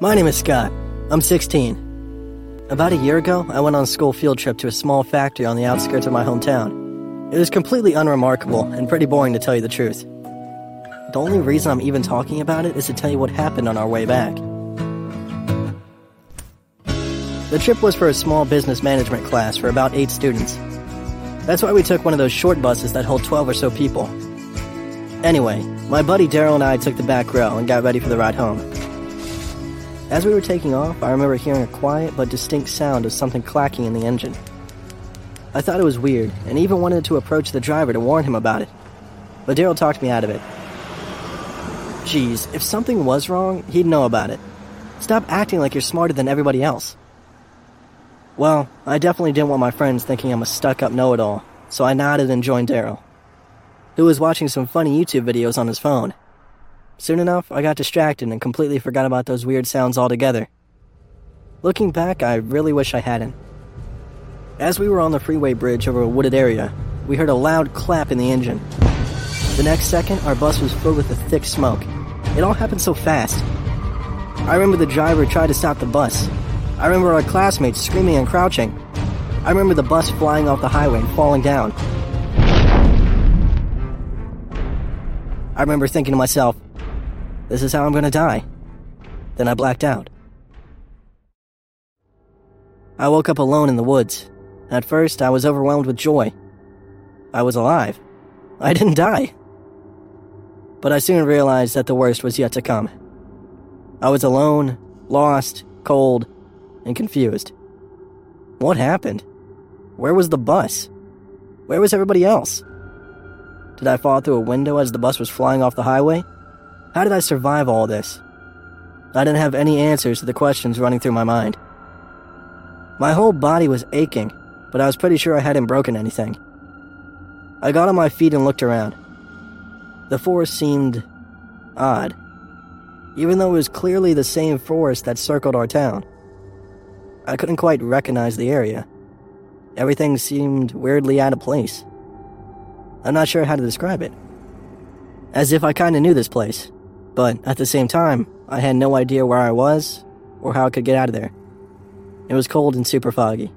My name is Scott. I'm 16. About a year ago, I went on a school field trip to a small factory on the outskirts of my hometown. It was completely unremarkable and pretty boring to tell you the truth. The only reason I'm even talking about it is to tell you what happened on our way back. The trip was for a small business management class for about eight students. That's why we took one of those short buses that hold 12 or so people. Anyway, my buddy Daryl and I took the back row and got ready for the ride home. As we were taking off, I remember hearing a quiet but distinct sound of something clacking in the engine. I thought it was weird and even wanted to approach the driver to warn him about it. But Daryl talked me out of it. Geez, if something was wrong, he'd know about it. Stop acting like you're smarter than everybody else. Well, I definitely didn't want my friends thinking I'm a stuck up know it all, so I nodded and joined Daryl, who was watching some funny YouTube videos on his phone. Soon enough, I got distracted and completely forgot about those weird sounds altogether. Looking back, I really wish I hadn't. As we were on the freeway bridge over a wooded area, we heard a loud clap in the engine. The next second, our bus was filled with a thick smoke. It all happened so fast. I remember the driver tried to stop the bus, I remember our classmates screaming and crouching. I remember the bus flying off the highway and falling down. I remember thinking to myself, this is how I'm gonna die. Then I blacked out. I woke up alone in the woods. At first, I was overwhelmed with joy. I was alive. I didn't die. But I soon realized that the worst was yet to come. I was alone, lost, cold, and confused. What happened? Where was the bus? Where was everybody else? Did I fall through a window as the bus was flying off the highway? How did I survive all this? I didn't have any answers to the questions running through my mind. My whole body was aching, but I was pretty sure I hadn't broken anything. I got on my feet and looked around. The forest seemed odd, even though it was clearly the same forest that circled our town. I couldn't quite recognize the area. Everything seemed weirdly out of place. I'm not sure how to describe it. As if I kinda knew this place, but at the same time, I had no idea where I was or how I could get out of there. It was cold and super foggy.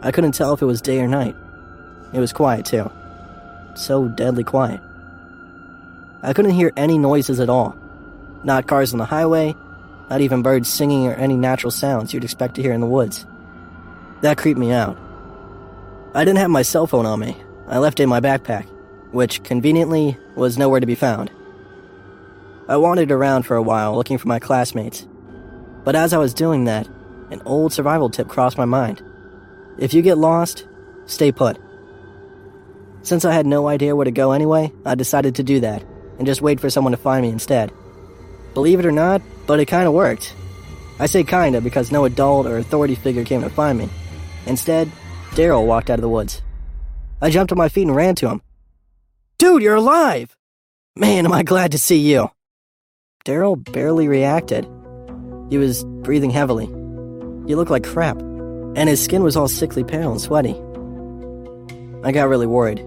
I couldn't tell if it was day or night. It was quiet too. So deadly quiet. I couldn't hear any noises at all. Not cars on the highway, not even birds singing or any natural sounds you'd expect to hear in the woods. That creeped me out. I didn't have my cell phone on me. I left it in my backpack, which conveniently was nowhere to be found. I wandered around for a while looking for my classmates, but as I was doing that, an old survival tip crossed my mind. If you get lost, stay put. Since I had no idea where to go anyway, I decided to do that and just wait for someone to find me instead. Believe it or not, but it kinda worked. I say kinda because no adult or authority figure came to find me. Instead, Daryl walked out of the woods. I jumped on my feet and ran to him. Dude, you're alive! Man, am I glad to see you. Daryl barely reacted. He was breathing heavily. He looked like crap, and his skin was all sickly pale and sweaty. I got really worried.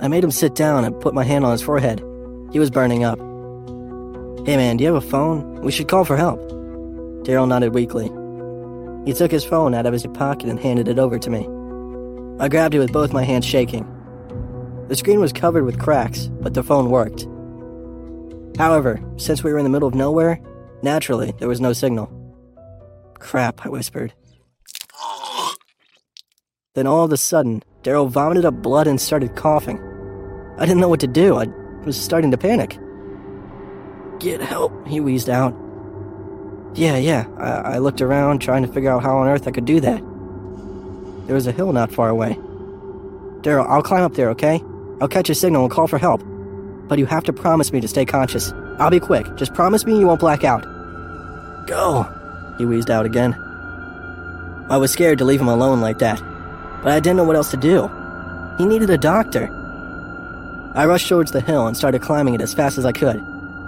I made him sit down and put my hand on his forehead. He was burning up. Hey man, do you have a phone? We should call for help. Daryl nodded weakly. He took his phone out of his pocket and handed it over to me. I grabbed it with both my hands shaking. The screen was covered with cracks, but the phone worked. However, since we were in the middle of nowhere, naturally, there was no signal. Crap, I whispered. Then all of a sudden, Daryl vomited up blood and started coughing. I didn't know what to do. I was starting to panic. Get help, he wheezed out. Yeah, yeah, I, I looked around trying to figure out how on earth I could do that. There was a hill not far away. Daryl, I'll climb up there, okay? I'll catch a signal and call for help. But you have to promise me to stay conscious. I'll be quick. Just promise me you won't black out. Go, he wheezed out again. I was scared to leave him alone like that, but I didn't know what else to do. He needed a doctor. I rushed towards the hill and started climbing it as fast as I could.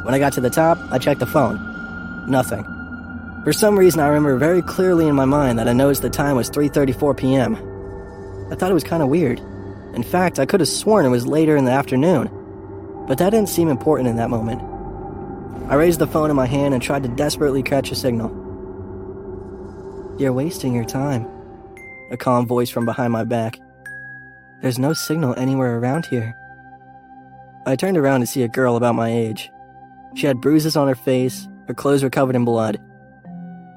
When I got to the top, I checked the phone. Nothing. For some reason, I remember very clearly in my mind that I noticed the time was 3:34 p.m. I thought it was kind of weird. In fact, I could have sworn it was later in the afternoon. But that didn't seem important in that moment. I raised the phone in my hand and tried to desperately catch a signal. You're wasting your time, a calm voice from behind my back. There's no signal anywhere around here. I turned around to see a girl about my age. She had bruises on her face, her clothes were covered in blood.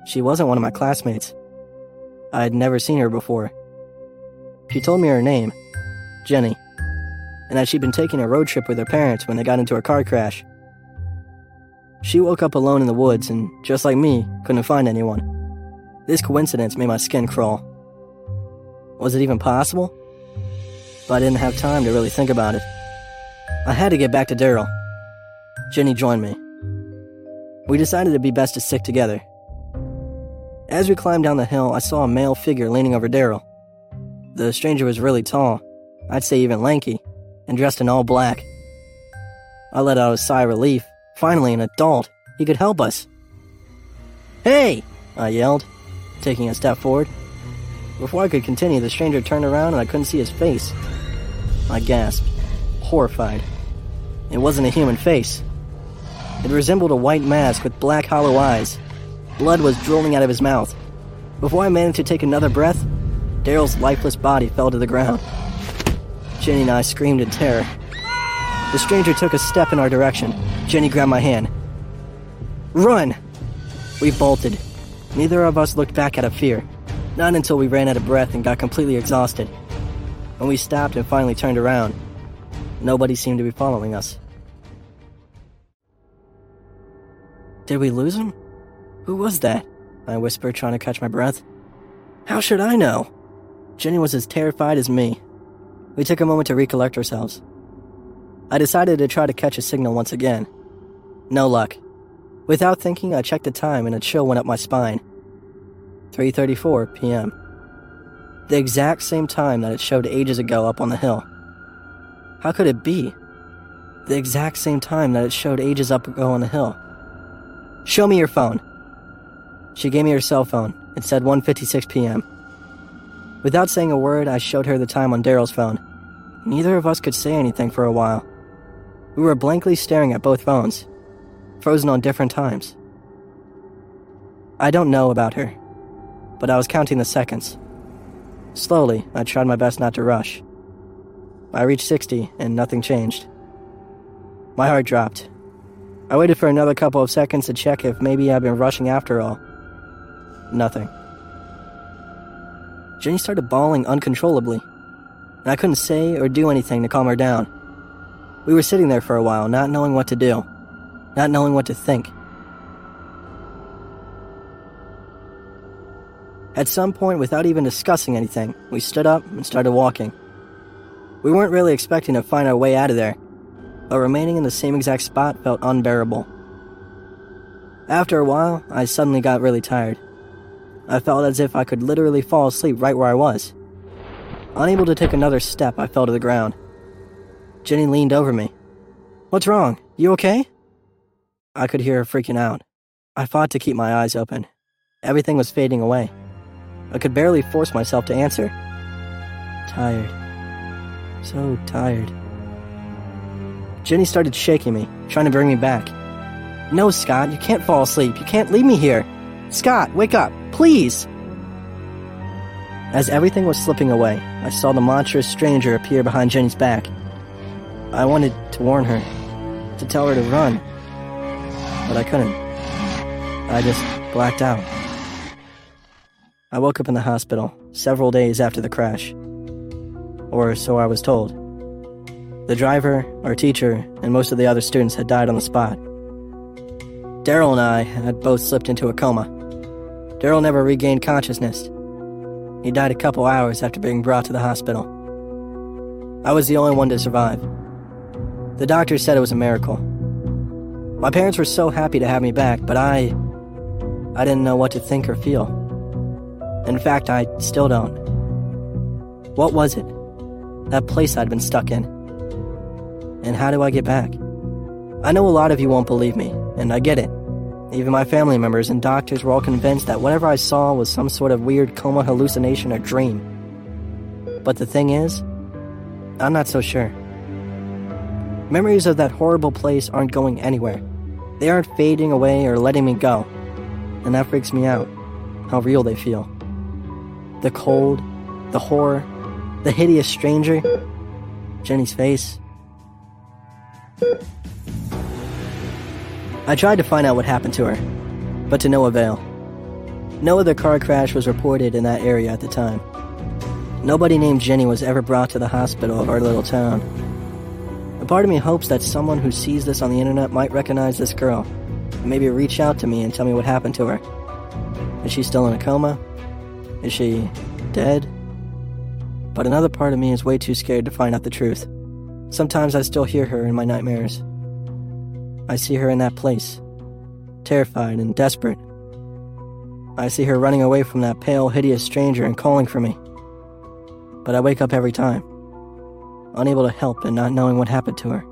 She wasn't one of my classmates. I had never seen her before. She told me her name, Jenny, and that she'd been taking a road trip with her parents when they got into a car crash. She woke up alone in the woods and, just like me, couldn't find anyone. This coincidence made my skin crawl. Was it even possible? But I didn't have time to really think about it. I had to get back to Daryl. Jenny joined me. We decided it'd be best to stick together. As we climbed down the hill, I saw a male figure leaning over Daryl. The stranger was really tall, I'd say even lanky, and dressed in all black. I let out a sigh of relief. Finally, an adult. He could help us. Hey! I yelled, taking a step forward. Before I could continue, the stranger turned around and I couldn't see his face. I gasped, horrified. It wasn't a human face. It resembled a white mask with black hollow eyes. Blood was drooling out of his mouth. Before I managed to take another breath, Daryl's lifeless body fell to the ground. Jenny and I screamed in terror. The stranger took a step in our direction. Jenny grabbed my hand. Run! We bolted. Neither of us looked back out of fear. Not until we ran out of breath and got completely exhausted. When we stopped and finally turned around, nobody seemed to be following us. Did we lose him? Who was that? I whispered, trying to catch my breath. How should I know? Jenny was as terrified as me. We took a moment to recollect ourselves. I decided to try to catch a signal once again. No luck. Without thinking, I checked the time and a chill went up my spine. 3:34 p.m. The exact same time that it showed ages ago up on the hill. How could it be? The exact same time that it showed ages up ago on the hill. Show me your phone. She gave me her cell phone. It said 1:56 p.m. Without saying a word, I showed her the time on Daryl's phone. Neither of us could say anything for a while. We were blankly staring at both phones, frozen on different times. I don't know about her, but I was counting the seconds. Slowly, I tried my best not to rush. I reached 60 and nothing changed. My heart dropped. I waited for another couple of seconds to check if maybe I'd been rushing after all. Nothing. Jenny started bawling uncontrollably, and I couldn't say or do anything to calm her down. We were sitting there for a while, not knowing what to do, not knowing what to think. At some point, without even discussing anything, we stood up and started walking. We weren't really expecting to find our way out of there, but remaining in the same exact spot felt unbearable. After a while, I suddenly got really tired. I felt as if I could literally fall asleep right where I was. Unable to take another step, I fell to the ground. Jenny leaned over me. What's wrong? You okay? I could hear her freaking out. I fought to keep my eyes open. Everything was fading away. I could barely force myself to answer. Tired. So tired. Jenny started shaking me, trying to bring me back. No, Scott, you can't fall asleep. You can't leave me here. Scott, wake up, please! As everything was slipping away, I saw the monstrous stranger appear behind Jenny's back. I wanted to warn her, to tell her to run, but I couldn't. I just blacked out. I woke up in the hospital several days after the crash. Or so I was told. The driver, our teacher, and most of the other students had died on the spot. Daryl and I had both slipped into a coma. Daryl never regained consciousness. He died a couple hours after being brought to the hospital. I was the only one to survive. The doctor said it was a miracle. My parents were so happy to have me back, but I. I didn't know what to think or feel. In fact, I still don't. What was it? That place I'd been stuck in. And how do I get back? I know a lot of you won't believe me, and I get it. Even my family members and doctors were all convinced that whatever I saw was some sort of weird coma hallucination or dream. But the thing is, I'm not so sure. Memories of that horrible place aren't going anywhere. They aren't fading away or letting me go, and that freaks me out, how real they feel. The cold, the horror, the hideous stranger, Jenny's face. I tried to find out what happened to her, but to no avail. No other car crash was reported in that area at the time. Nobody named Jenny was ever brought to the hospital of our little town. A part of me hopes that someone who sees this on the internet might recognize this girl, and maybe reach out to me and tell me what happened to her. Is she still in a coma? Is she dead? But another part of me is way too scared to find out the truth. Sometimes I still hear her in my nightmares. I see her in that place, terrified and desperate. I see her running away from that pale, hideous stranger and calling for me. But I wake up every time, unable to help and not knowing what happened to her.